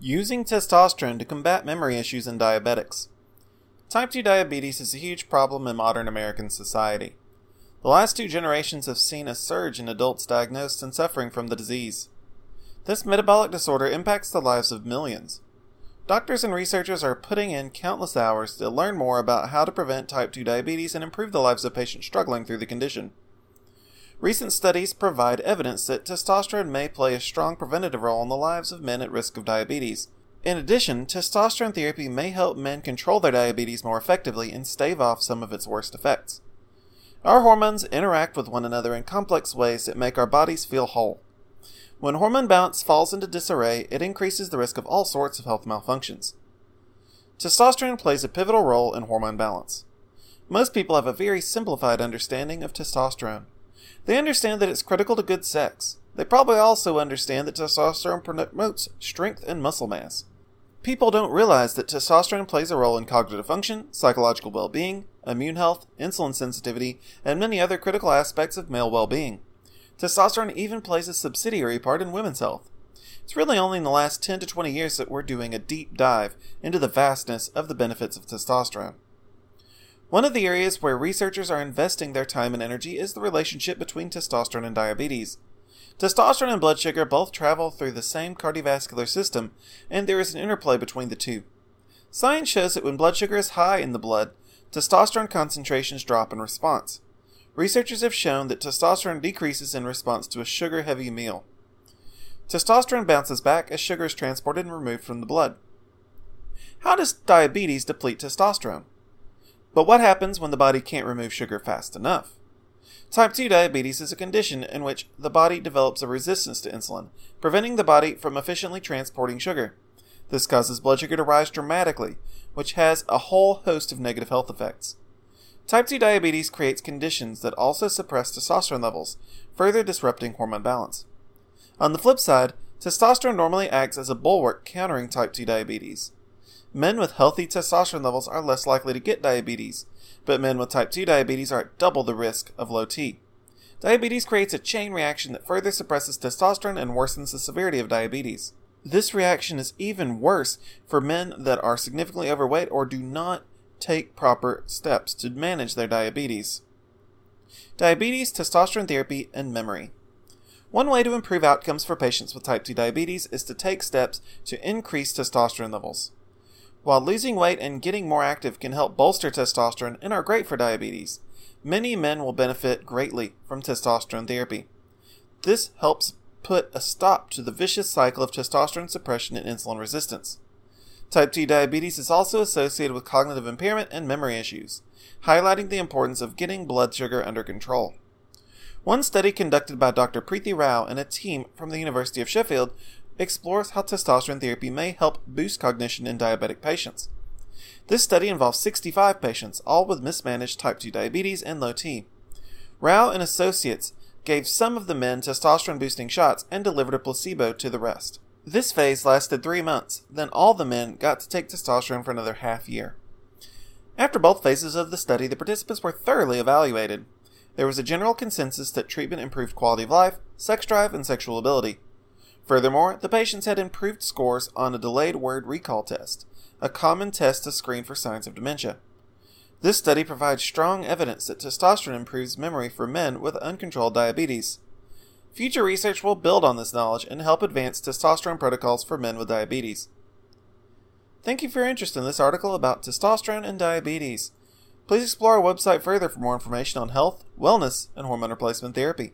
Using testosterone to combat memory issues in diabetics. Type 2 diabetes is a huge problem in modern American society. The last two generations have seen a surge in adults diagnosed and suffering from the disease. This metabolic disorder impacts the lives of millions. Doctors and researchers are putting in countless hours to learn more about how to prevent type 2 diabetes and improve the lives of patients struggling through the condition. Recent studies provide evidence that testosterone may play a strong preventative role in the lives of men at risk of diabetes. In addition, testosterone therapy may help men control their diabetes more effectively and stave off some of its worst effects. Our hormones interact with one another in complex ways that make our bodies feel whole. When hormone balance falls into disarray, it increases the risk of all sorts of health malfunctions. Testosterone plays a pivotal role in hormone balance. Most people have a very simplified understanding of testosterone. They understand that it's critical to good sex. They probably also understand that testosterone promotes strength and muscle mass. People don't realize that testosterone plays a role in cognitive function, psychological well being, immune health, insulin sensitivity, and many other critical aspects of male well being. Testosterone even plays a subsidiary part in women's health. It's really only in the last 10 to 20 years that we're doing a deep dive into the vastness of the benefits of testosterone. One of the areas where researchers are investing their time and energy is the relationship between testosterone and diabetes. Testosterone and blood sugar both travel through the same cardiovascular system, and there is an interplay between the two. Science shows that when blood sugar is high in the blood, testosterone concentrations drop in response. Researchers have shown that testosterone decreases in response to a sugar heavy meal. Testosterone bounces back as sugar is transported and removed from the blood. How does diabetes deplete testosterone? But what happens when the body can't remove sugar fast enough? Type 2 diabetes is a condition in which the body develops a resistance to insulin, preventing the body from efficiently transporting sugar. This causes blood sugar to rise dramatically, which has a whole host of negative health effects. Type 2 diabetes creates conditions that also suppress testosterone levels, further disrupting hormone balance. On the flip side, testosterone normally acts as a bulwark countering type 2 diabetes. Men with healthy testosterone levels are less likely to get diabetes, but men with type 2 diabetes are at double the risk of low T. Diabetes creates a chain reaction that further suppresses testosterone and worsens the severity of diabetes. This reaction is even worse for men that are significantly overweight or do not take proper steps to manage their diabetes. Diabetes, testosterone therapy, and memory. One way to improve outcomes for patients with type 2 diabetes is to take steps to increase testosterone levels. While losing weight and getting more active can help bolster testosterone and are great for diabetes, many men will benefit greatly from testosterone therapy. This helps put a stop to the vicious cycle of testosterone suppression and insulin resistance. Type 2 diabetes is also associated with cognitive impairment and memory issues, highlighting the importance of getting blood sugar under control. One study conducted by Dr. Preeti Rao and a team from the University of Sheffield explores how testosterone therapy may help boost cognition in diabetic patients. This study involves 65 patients, all with mismanaged type 2 diabetes and low T. Rao and associates gave some of the men testosterone boosting shots and delivered a placebo to the rest. This phase lasted three months, then all the men got to take testosterone for another half year. After both phases of the study, the participants were thoroughly evaluated. There was a general consensus that treatment improved quality of life, sex drive, and sexual ability. Furthermore, the patients had improved scores on a delayed word recall test, a common test to screen for signs of dementia. This study provides strong evidence that testosterone improves memory for men with uncontrolled diabetes. Future research will build on this knowledge and help advance testosterone protocols for men with diabetes. Thank you for your interest in this article about testosterone and diabetes. Please explore our website further for more information on health, wellness, and hormone replacement therapy.